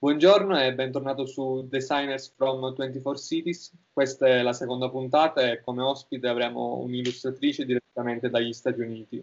Buongiorno e bentornato su Designers from 24 Cities. Questa è la seconda puntata e come ospite avremo un'illustratrice direttamente dagli Stati Uniti.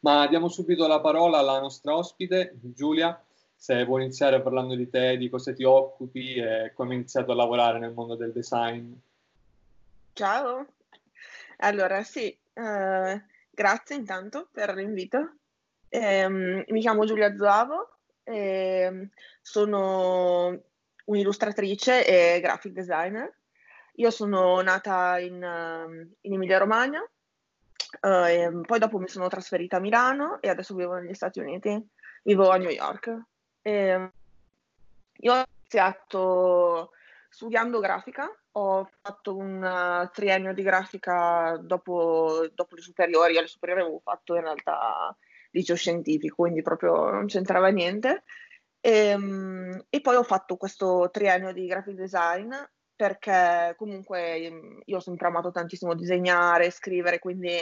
Ma diamo subito la parola alla nostra ospite, Giulia, se vuoi iniziare parlando di te, di cosa ti occupi e come hai iniziato a lavorare nel mondo del design. Ciao, allora sì, eh, grazie intanto per l'invito. Eh, mi chiamo Giulia Zoavo, eh, sono un'illustratrice e graphic designer. Io sono nata in, in Emilia Romagna, uh, poi dopo mi sono trasferita a Milano e adesso vivo negli Stati Uniti, vivo a New York. E io ho iniziato studiando grafica, ho fatto un uh, triennio di grafica dopo, dopo le superiori, alle superiori avevo fatto in realtà liceo scientifico, quindi proprio non c'entrava niente. E, ehm, e, poi ho fatto questo triennio di graphic design perché comunque ehm, io ho sempre amato tantissimo disegnare, scrivere, quindi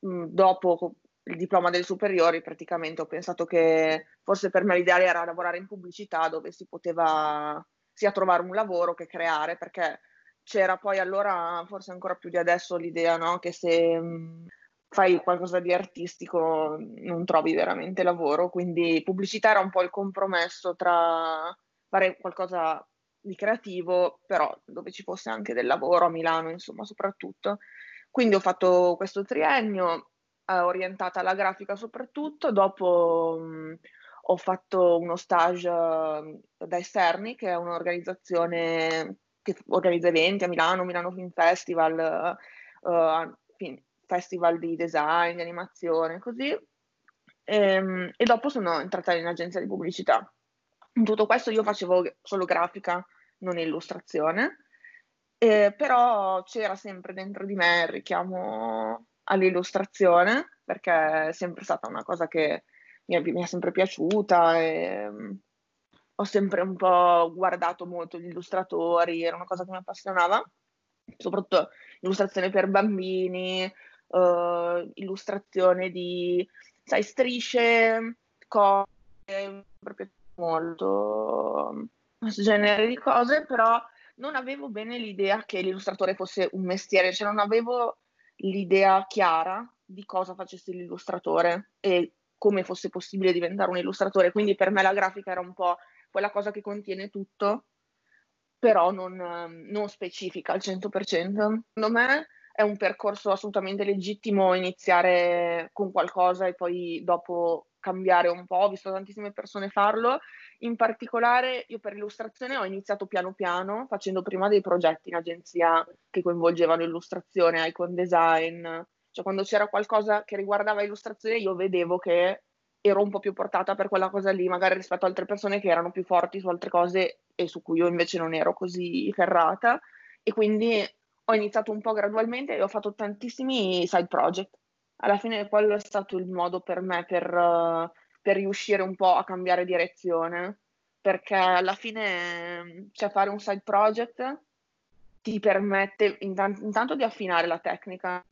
mh, dopo il diploma delle superiori praticamente ho pensato che forse per me l'ideale era lavorare in pubblicità dove si poteva sia trovare un lavoro che creare, perché c'era poi allora, forse ancora più di adesso, l'idea no? che se mh, fai qualcosa di artistico non trovi veramente lavoro, quindi pubblicità era un po' il compromesso tra fare qualcosa di creativo, però dove ci fosse anche del lavoro a Milano, insomma, soprattutto. Quindi ho fatto questo triennio eh, orientata alla grafica soprattutto, dopo mh, ho fatto uno stage uh, da Esterni, che è un'organizzazione che organizza eventi a Milano, Milano Film Festival, uh, fin- festival di design, di animazione, così. E, ehm, e dopo sono entrata in agenzia di pubblicità. In tutto questo io facevo solo grafica, non illustrazione, eh, però c'era sempre dentro di me il richiamo all'illustrazione, perché è sempre stata una cosa che mi è, mi è sempre piaciuta e um, ho sempre un po' guardato molto gli illustratori, era una cosa che mi appassionava, soprattutto illustrazione per bambini, uh, illustrazione di, sai, strisce, cose, proprio molto questo genere di cose, però non avevo bene l'idea che l'illustratore fosse un mestiere, cioè non avevo l'idea chiara di cosa facesse l'illustratore e come fosse possibile diventare un illustratore. Quindi per me la grafica era un po' quella cosa che contiene tutto, però non, non specifica al 100%. Secondo me è un percorso assolutamente legittimo iniziare con qualcosa e poi dopo cambiare un po', ho visto tantissime persone farlo, in particolare io per l'illustrazione ho iniziato piano piano facendo prima dei progetti in agenzia che coinvolgevano illustrazione, icon design, cioè quando c'era qualcosa che riguardava illustrazione io vedevo che ero un po' più portata per quella cosa lì, magari rispetto ad altre persone che erano più forti su altre cose e su cui io invece non ero così ferrata. E quindi ho iniziato un po' gradualmente e ho fatto tantissimi side project. Alla fine quello è stato il modo per me per, uh, per riuscire un po' a cambiare direzione, perché alla fine cioè, fare un side project ti permette intan- intanto di affinare la tecnica,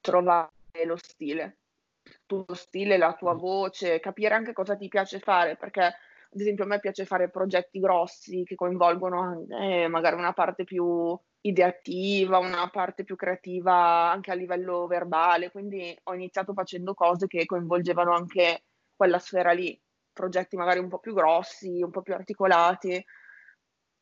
trovare lo stile, il tuo stile, la tua voce, capire anche cosa ti piace fare, perché ad esempio a me piace fare progetti grossi che coinvolgono eh, magari una parte più ideativa, una parte più creativa anche a livello verbale, quindi ho iniziato facendo cose che coinvolgevano anche quella sfera lì, progetti magari un po' più grossi, un po' più articolati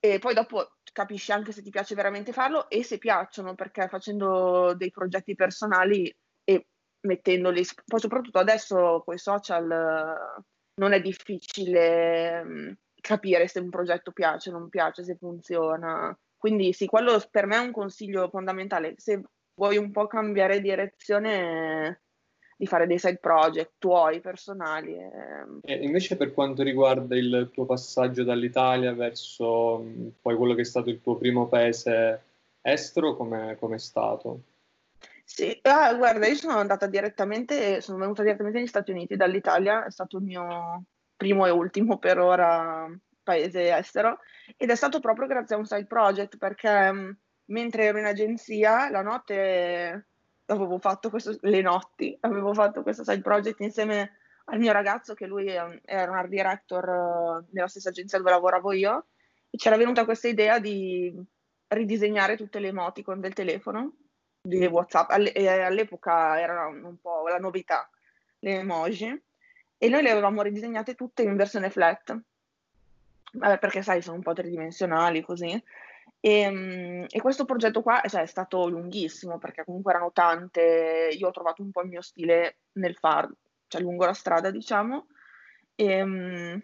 e poi dopo capisci anche se ti piace veramente farlo e se piacciono, perché facendo dei progetti personali e mettendoli, poi soprattutto adesso con i social non è difficile capire se un progetto piace, non piace, se funziona. Quindi sì, quello per me è un consiglio fondamentale. Se vuoi un po' cambiare direzione, di fare dei side project tuoi personali. Ehm. E invece per quanto riguarda il tuo passaggio dall'Italia verso poi quello che è stato il tuo primo paese estero, come è stato? Sì, ah, guarda, io sono andata direttamente, sono venuta direttamente negli Stati Uniti dall'Italia, è stato il mio primo e ultimo per ora paese estero ed è stato proprio grazie a un side project perché mm, mentre ero in agenzia la notte avevo fatto questo, le notti avevo fatto questo side project insieme al mio ragazzo, che lui era un art director uh, nella stessa agenzia dove lavoravo io, e c'era venuta questa idea di ridisegnare tutte le emoticon del telefono, di WhatsApp. all'epoca era un po' la novità, le emoji, e noi le avevamo ridisegnate tutte in versione flat. Vabbè, perché sai, sono un po' tridimensionali così. E, ehm, e, questo progetto qua cioè, è stato lunghissimo perché comunque erano tante, io ho trovato un po' il mio stile nel farlo, cioè lungo la strada diciamo, e, ehm,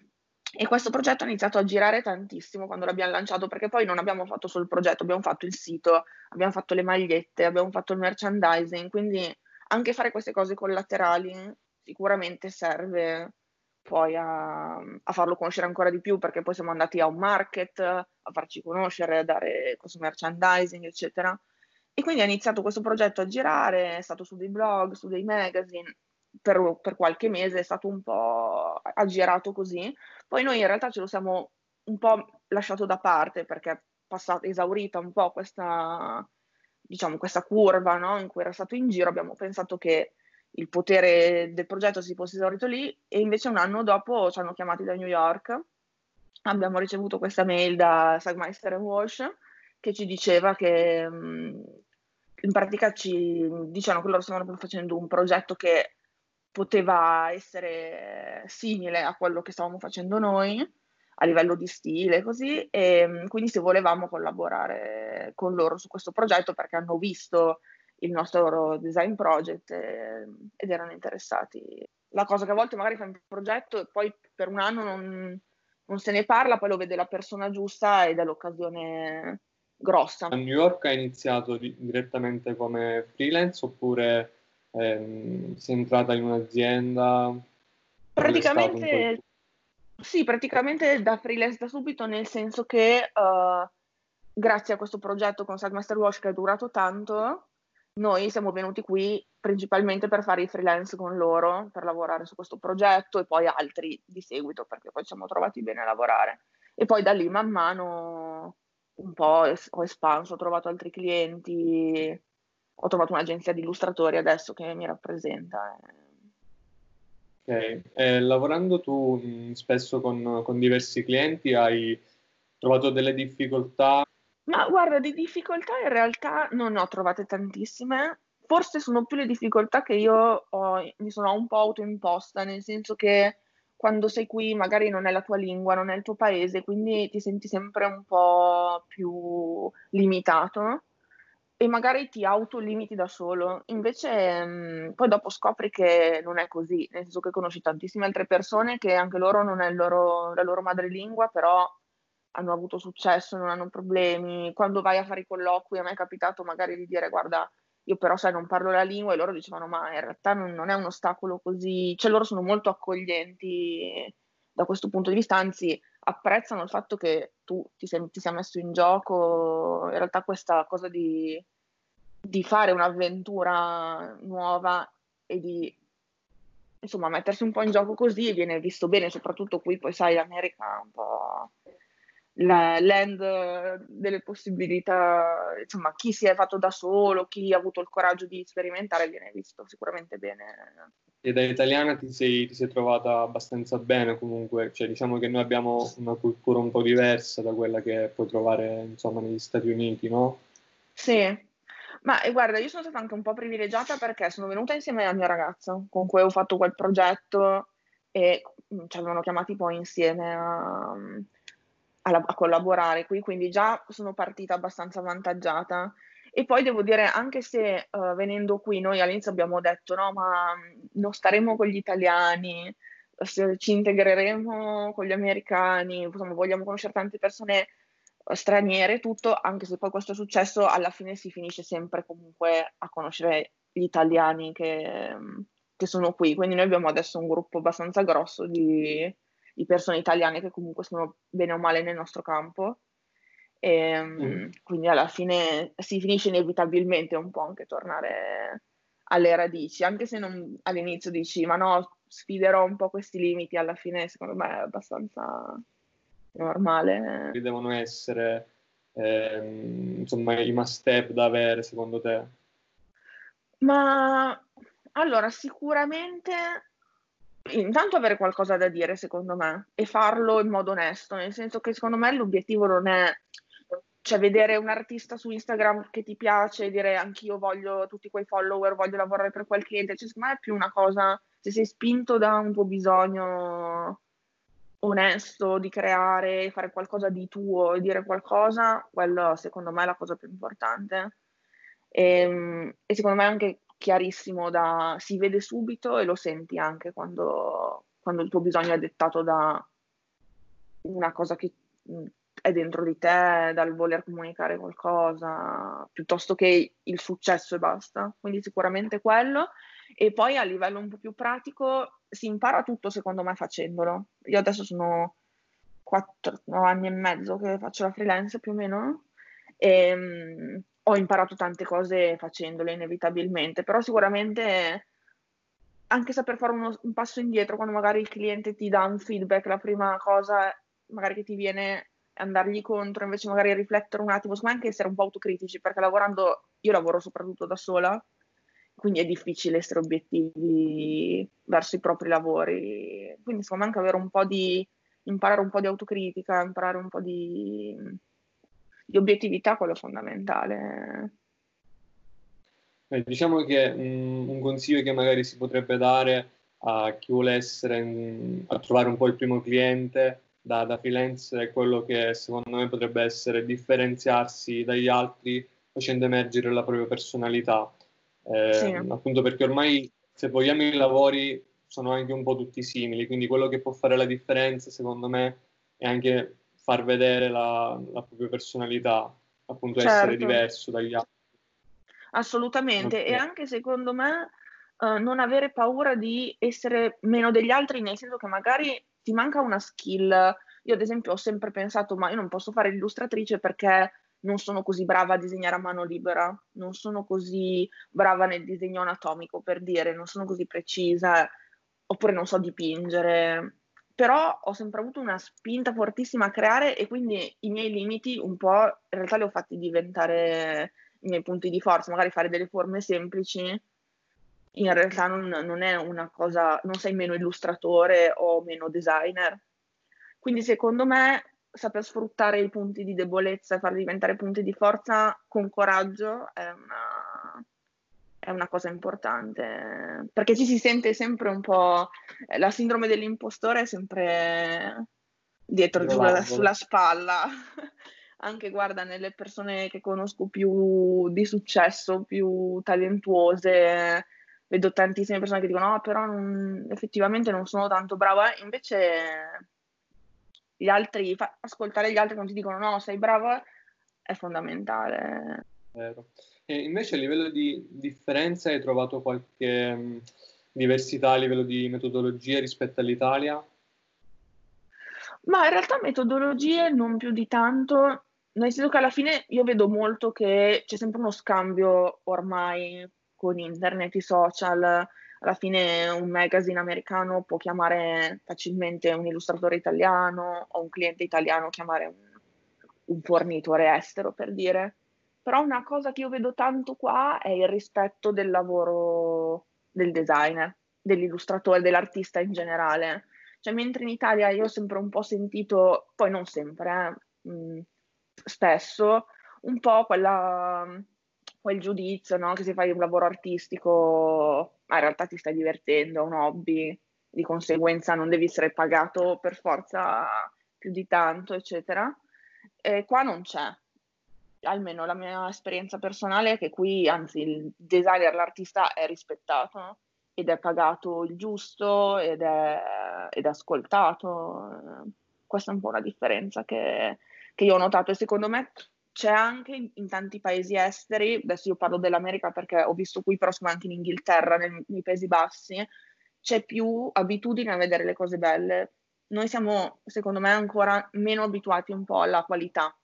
e, questo progetto ha iniziato a girare tantissimo quando l'abbiamo lanciato perché poi non abbiamo fatto solo il progetto, abbiamo fatto il sito, abbiamo fatto le magliette, abbiamo fatto il merchandising, quindi anche fare queste cose collaterali sicuramente serve poi a, a, farlo conoscere ancora di più perché poi siamo andati a un market a farci conoscere, a dare questo merchandising, eccetera. E quindi ha iniziato questo progetto a girare, è stato su dei blog, su dei magazine, per, per qualche mese è stato un po' aggirato così. Poi noi in realtà ce lo siamo un po' lasciato da parte perché è passata, esaurita un po' questa, diciamo, questa curva no? in cui era stato in giro, abbiamo pensato che il potere del progetto si fosse esaurito lì e invece un anno dopo ci hanno chiamati da New York, abbiamo ricevuto questa mail da Sagmeister Walsh che ci diceva che in pratica ci dicevano che loro stavano facendo un progetto che poteva essere simile a quello che stavamo facendo noi a livello di stile così e quindi se volevamo collaborare con loro su questo progetto perché hanno visto il nostro design project eh, ed erano interessati. La cosa che a volte magari fai un progetto e poi per un anno non, non se ne parla, poi lo vede la persona giusta ed è l'occasione grossa. A New York hai iniziato di- direttamente come freelance oppure ehm, sei entrata in un'azienda? Praticamente sì, praticamente da freelance da subito, nel senso che uh, grazie a questo progetto con Sagmaster Wash che è durato tanto, noi siamo venuti qui principalmente per fare i freelance con loro, per lavorare su questo progetto e poi altri di seguito, perché poi ci siamo trovati bene a lavorare. E poi da lì man mano un po' ho espanso, ho trovato altri clienti, ho trovato un'agenzia di illustratori adesso che mi rappresenta. Ok, eh, lavorando tu spesso con, con diversi clienti hai trovato delle difficoltà ma guarda, di difficoltà in realtà non ne ho trovate tantissime. Forse sono più le difficoltà che io ho, mi sono un po' autoimposta, nel senso che quando sei qui magari non è la tua lingua, non è il tuo paese, quindi ti senti sempre un po' più limitato e magari ti autolimiti da solo. Invece mh, poi dopo scopri che non è così, nel senso che conosci tantissime altre persone che anche loro non è loro, la loro madrelingua, però hanno avuto successo, non hanno problemi. Quando vai a fare i colloqui, a me è capitato magari di dire guarda, io però sai non parlo la lingua e loro dicevano ma in realtà non, non è un ostacolo così, cioè loro sono molto accoglienti da questo punto di vista, anzi apprezzano il fatto che tu ti, sei, ti sia messo in gioco, in realtà questa cosa di, di fare un'avventura nuova e di insomma mettersi un po' in gioco così viene visto bene, soprattutto qui poi sai l'America un po' la land delle possibilità, insomma, chi si è fatto da solo, chi ha avuto il coraggio di sperimentare viene visto sicuramente bene. E da italiana ti sei, ti sei trovata abbastanza bene comunque, cioè diciamo che noi abbiamo una cultura un po' diversa da quella che puoi trovare insomma negli Stati Uniti, no? Sì, ma eh, guarda, io sono stata anche un po' privilegiata perché sono venuta insieme al mio ragazzo con cui ho fatto quel progetto e mm, ci avevano chiamati poi insieme a a, collaborare qui, quindi già sono partita abbastanza avvantaggiata. E poi devo dire, anche se uh, venendo qui noi all'inizio abbiamo detto no, ma non staremo con gli italiani, ci integreremo con gli americani, insomma, vogliamo conoscere tante persone uh, straniere, tutto, anche se poi questo è successo, alla fine si finisce sempre comunque a conoscere gli italiani che, che sono qui. Quindi noi abbiamo adesso un gruppo abbastanza grosso di, di persone italiane che comunque sono bene o male nel nostro campo. E, ehm, mm. Quindi alla fine si finisce inevitabilmente un po' anche tornare alle radici, anche se non, all'inizio dici ma no, sfiderò un po' questi limiti, alla fine secondo me è abbastanza normale. Quali devono essere ehm, insomma i must step da avere secondo te? Ma allora sicuramente intanto avere qualcosa da dire, secondo me, e farlo in modo onesto, nel senso che secondo me l'obiettivo non è cioè vedere un artista su Instagram che ti piace e dire anch'io voglio tutti quei follower, voglio lavorare per quel cliente, cioè, secondo me è più una cosa, se sei spinto da un tuo bisogno onesto di creare, fare qualcosa di tuo e dire qualcosa, quello secondo me è la cosa più importante. E, ehm, e secondo me anche chiarissimo da, si vede subito e lo senti anche quando, quando il tuo bisogno è dettato da una cosa che è dentro di te, dal voler comunicare qualcosa, piuttosto che il successo e basta. Quindi sicuramente quello. E poi a livello un po' più pratico si impara tutto secondo me facendolo. Io adesso sono quattro anni e mezzo che faccio la freelance più o meno e um, ho imparato tante cose facendole inevitabilmente, però sicuramente anche saper fare uno, un passo indietro quando magari il cliente ti dà un feedback, la prima cosa magari che ti viene andargli contro, invece magari riflettere un attimo, ma anche essere un po' autocritici, perché lavorando, io lavoro soprattutto da sola, quindi è difficile essere obiettivi verso i propri lavori. Quindi me anche avere un po' di, imparare un po' di autocritica, imparare un po' di, di obiettività, quello fondamentale. Eh, diciamo che mh, mm, un consiglio che magari si potrebbe dare a chi vuole essere, mh, a trovare un po' il primo cliente da, da freelance è quello che secondo me potrebbe essere differenziarsi dagli altri facendo emergere la propria personalità. Eh, sì. Appunto perché ormai se vogliamo i lavori sono anche un po' tutti simili, quindi quello che può fare la differenza secondo me è anche far vedere la, la propria personalità, appunto certo. essere diverso dagli altri. Assolutamente, okay. e anche secondo me uh, non avere paura di essere meno degli altri, nel senso che magari ti manca una skill. Io ad esempio ho sempre pensato, ma io non posso fare l'illustratrice perché non sono così brava a disegnare a mano libera, non sono così brava nel disegno anatomico, per dire, non sono così precisa, oppure non so dipingere. Però ho sempre avuto una spinta fortissima a creare e quindi i miei limiti un po' in realtà li ho fatti diventare i miei punti di forza, magari fare delle forme semplici in realtà non, non, è una cosa, non sei meno illustratore o meno designer. Quindi secondo me saper sfruttare i punti di debolezza e farli diventare punti di forza con coraggio è una, è una cosa importante, perché ci si sente sempre un po', la sindrome dell'impostore è sempre dietro, sulla, sulla spalla. Anche guarda, nelle persone che conosco più di successo, più talentuose, vedo tantissime persone che dicono no, però non, effettivamente non sono tanto brava, invece gli altri, fa, ascoltare gli altri quando ti dicono no, sei brava è fondamentale. Vero. E invece a livello di differenza hai trovato qualche mh, diversità a livello di metodologia rispetto all'Italia? Ma in realtà metodologie non più di tanto, nel senso che alla fine io vedo molto che c'è sempre uno scambio ormai con internet, i social, alla fine un magazine americano può chiamare facilmente un illustratore italiano o un cliente italiano chiamare un fornitore estero, per dire. Però una cosa che io vedo tanto qua è il rispetto del lavoro del designer, dell'illustratore, dell'artista in generale. Cioè, mentre in Italia io ho sempre un po' sentito, poi non sempre, eh, mh, spesso, un po' quella quel giudizio, no? Che se fai un lavoro artistico, ma in realtà ti stai divertendo, è un hobby, di conseguenza non devi essere pagato per forza più di tanto, eccetera. E qua non c'è. Almeno la mia esperienza personale è che qui, anzi, il designer, l'artista è rispettato ed è pagato il giusto ed è, ed è ascoltato. Questa è un po' la differenza che, che io ho notato e secondo me c'è anche in, in, tanti paesi esteri, adesso io parlo dell'America perché ho visto qui, però sono anche in Inghilterra, nei, nei Paesi Bassi, c'è più abitudine a vedere le cose belle. Noi siamo, secondo me, ancora meno abituati un po' alla qualità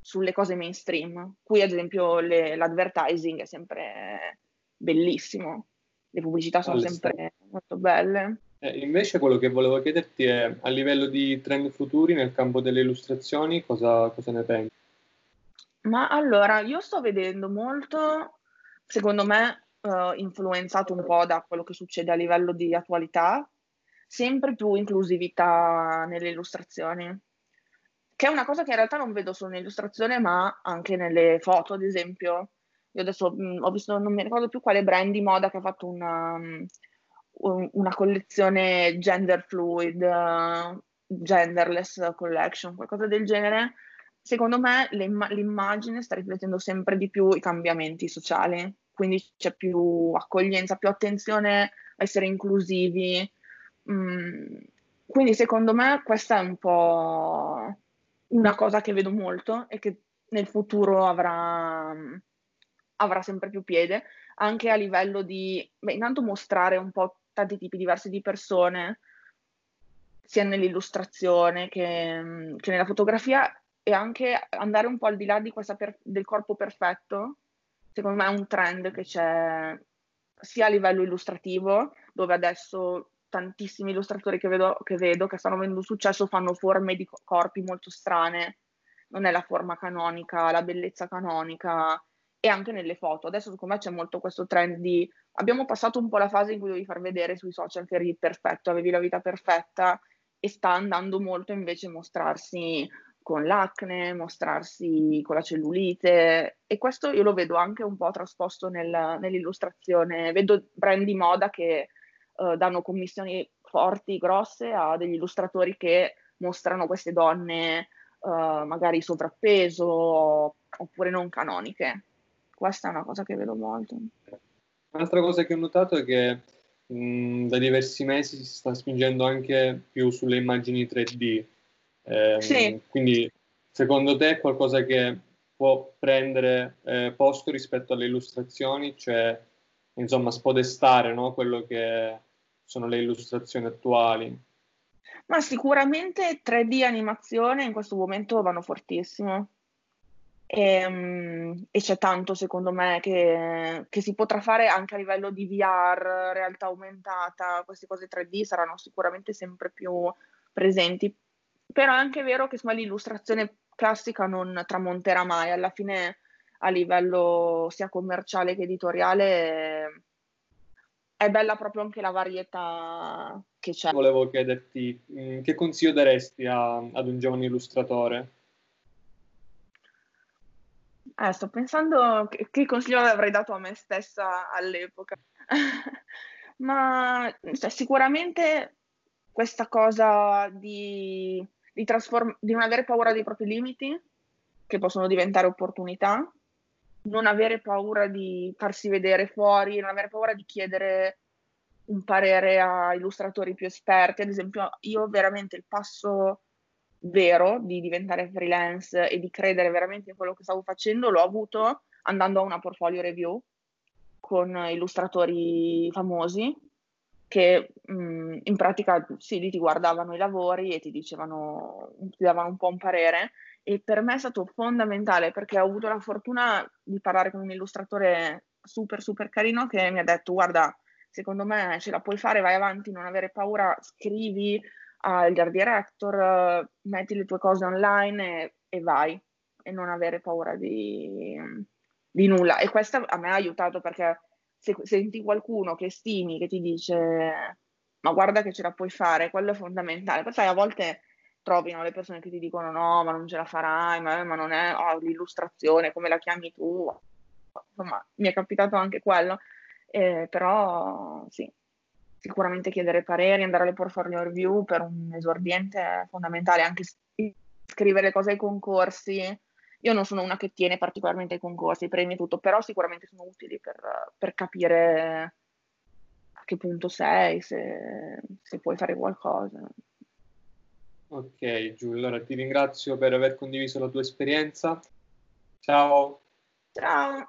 sulle cose mainstream. Qui, ad esempio, le, l'advertising è sempre bellissimo, le pubblicità sono Allora, sempre molto belle. Eh, invece quello che volevo chiederti è, a livello di trend futuri nel campo delle illustrazioni, cosa, cosa ne pensi? Ma allora, io sto vedendo molto, secondo me, uh, influenzato un po' da quello che succede a livello di attualità, sempre più inclusività nelle illustrazioni, che è una cosa che in realtà non vedo solo nell'illustrazione, ma anche nelle foto, ad esempio. Io adesso mh, mm, ho visto, non mi ricordo più quale brand di moda che ha fatto una, mm, una collezione gender fluid, uh, genderless collection, qualcosa del genere. Secondo me l'immagine sta riflettendo sempre di più i cambiamenti sociali, quindi c'è più accoglienza, più attenzione a essere inclusivi. Mm, quindi secondo me questa è un po' una cosa che vedo molto e che nel futuro avrà, avrà sempre più piede, anche a livello di, beh, intanto mostrare un po' tanti tipi diversi di persone, sia nell'illustrazione che, che nella fotografia, e anche andare un po' al di là di questa per, del corpo perfetto, secondo me è un trend che c'è sia a livello illustrativo, dove adesso tantissimi illustratori che vedo, che vedo che stanno avendo successo fanno forme di corpi molto strane, non è la forma canonica, la bellezza canonica e anche nelle foto. Adesso secondo me c'è molto questo trend di abbiamo passato un po' la fase in cui dovevi far vedere sui social che eri perfetto, avevi la vita perfetta e sta andando molto invece mostrarsi con l'acne, mostrarsi con la cellulite e questo io lo vedo anche un po' trasposto nel, nell'illustrazione. Vedo brand di moda che uh, danno commissioni forti, grosse a degli illustratori che mostrano queste donne uh, magari sovrappeso oppure non canoniche. Questa è una cosa che vedo molto. Un'altra cosa che ho notato è che mh, da diversi mesi si sta spingendo anche più sulle immagini 3D eh, sì. Quindi secondo te è qualcosa che può prendere eh, posto rispetto alle illustrazioni, cioè insomma spodestare no? quello che sono le illustrazioni attuali? Ma sicuramente 3D animazione in questo momento vanno fortissimo. E, um, e, c'è tanto secondo me che, che, si potrà fare anche a livello di VR, realtà aumentata, queste cose 3D saranno sicuramente sempre più presenti però è anche vero che insomma, l'illustrazione classica non tramonterà mai, alla fine a livello sia commerciale che editoriale è bella proprio anche la varietà che c'è. Volevo chiederti mm, che consiglio daresti a, ad un giovane illustratore? Eh, sto pensando che, che, consiglio avrei dato a me stessa all'epoca. Ma cioè, sicuramente questa cosa di di, trasform- di non avere paura dei propri limiti, che possono diventare opportunità, non avere paura di farsi vedere fuori, non avere paura di chiedere un parere a illustratori più esperti. Ad esempio, io veramente il passo vero di diventare freelance e di credere veramente in quello che stavo facendo l'ho avuto andando a una portfolio review con illustratori famosi che mh, mm, in pratica sì, ti guardavano i lavori e ti dicevano, ti davano un po' un parere e per me è stato fondamentale perché ho avuto la fortuna di parlare con un illustratore super super carino che mi ha detto guarda, secondo me ce la puoi fare, vai avanti, non avere paura, scrivi agli art director, metti le tue cose online e, e vai e non avere paura di, di nulla. E questo a me ha aiutato perché se senti qualcuno che stimi, che ti dice ma guarda che ce la puoi fare, quello è fondamentale. Poi sai, a volte trovino le persone che ti dicono no, ma non ce la farai, ma, ma non è oh, l'illustrazione, come la chiami tu. Insomma, mi è capitato anche quello. Eh, però sì, sicuramente chiedere pareri, andare alle portfolio review per un esordiente è fondamentale, anche scrivere cose ai concorsi io non sono una che tiene particolarmente i concorsi, i premi e tutto, però sicuramente sono utili per, per capire a che punto sei, se, se puoi fare qualcosa. Ok, Giulia, allora ti ringrazio per aver condiviso la tua esperienza. Ciao. Ciao.